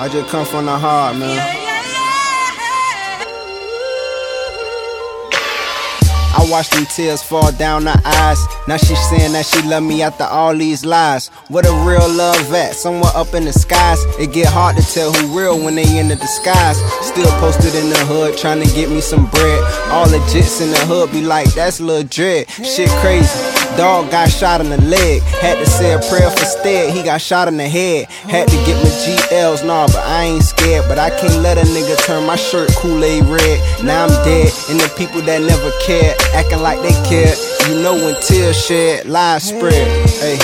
I just come from the heart, man. I watch them tears fall down her eyes. Now she saying that she love me after all these lies. What a real love at? Somewhere up in the skies. It get hard to tell who real when they in the disguise. Still posted in the hood trying to get me some bread. All the jits in the hood be like, that's Lil Dread. Shit crazy. Dog got shot in the leg. Had to say a prayer for stead. He got shot in the head. Had to get my GLs, nah, but I ain't scared. But I can't let a nigga turn my shirt Kool-Aid red. Now I'm dead. And the people that never cared, acting like they cared. You know when tears shed, lies spread. Hey.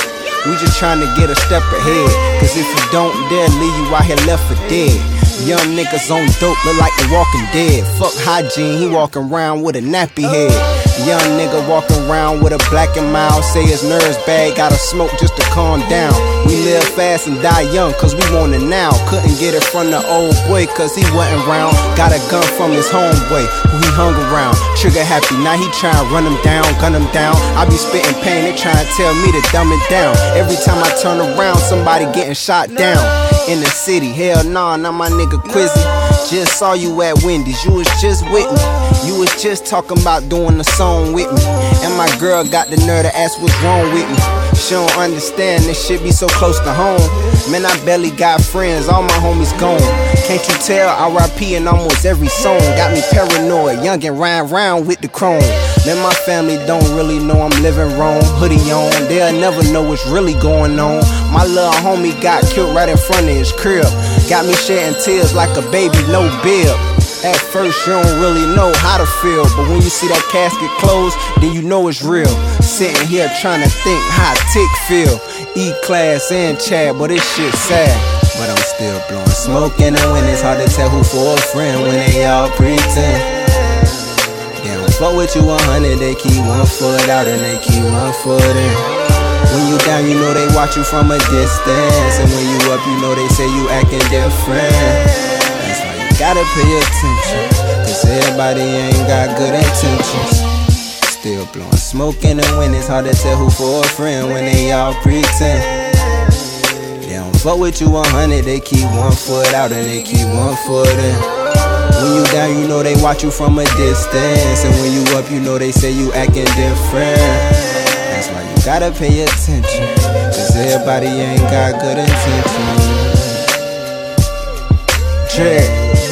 We just trying to get a step ahead. Cause if you don't, they'll leave you out here left for dead. Young niggas on dope look like the walking dead. Fuck hygiene, he walking around with a nappy head. Young nigga walking around with a black and mild. Say his nerves bad, gotta smoke just to calm down. We live fast and die young, cause we want it now. Couldn't get it from the old boy, cause he wasn't round. Got a gun from his homeboy, who he hung around. Trigger happy, now he trying to run him down, gun him down. I be spitting pain, they trying to tell me to dumb it down. Every time I turn around, somebody getting shot down. In the city, hell nah, not my nigga Quizzy. Just saw you at Wendy's, you was just with me. You was just talking about doing a song with me. And my girl got the nerve to ask what's wrong with me. She don't understand this shit be so close to home. Man, I barely got friends, all my homies gone. Can't you tell? RIP in almost every song. Got me paranoid, young and rhyme round with the chrome. Man, my family don't really know I'm living wrong. Hoodie on, they'll never know what's really going on. My little homie got killed right in front of his crib. Got me shedding tears like a baby, no bib. At first, you don't really know how to feel, but when you see that casket closed, then you know it's real. Sitting here trying to think how Tick feel. E class and Chad, but this shit sad. But I'm still blowing smoke in it when it's hard to tell who for a friend when they all pretend. Fuck with you 100, they keep one foot out and they keep one foot in. When you down, you know they watch you from a distance. And when you up, you know they say you acting different. That's why you gotta pay attention. Cause everybody ain't got good intentions. Still blowing smoke in the wind, it's hard to tell who for a friend when they all pretend. They don't fuck with you 100, they keep one foot out and they keep one foot in. When you down, you know they watch you from a distance. And when you up, you know they say you acting different. That's why you gotta pay attention. Cause everybody ain't got good intentions. Dread.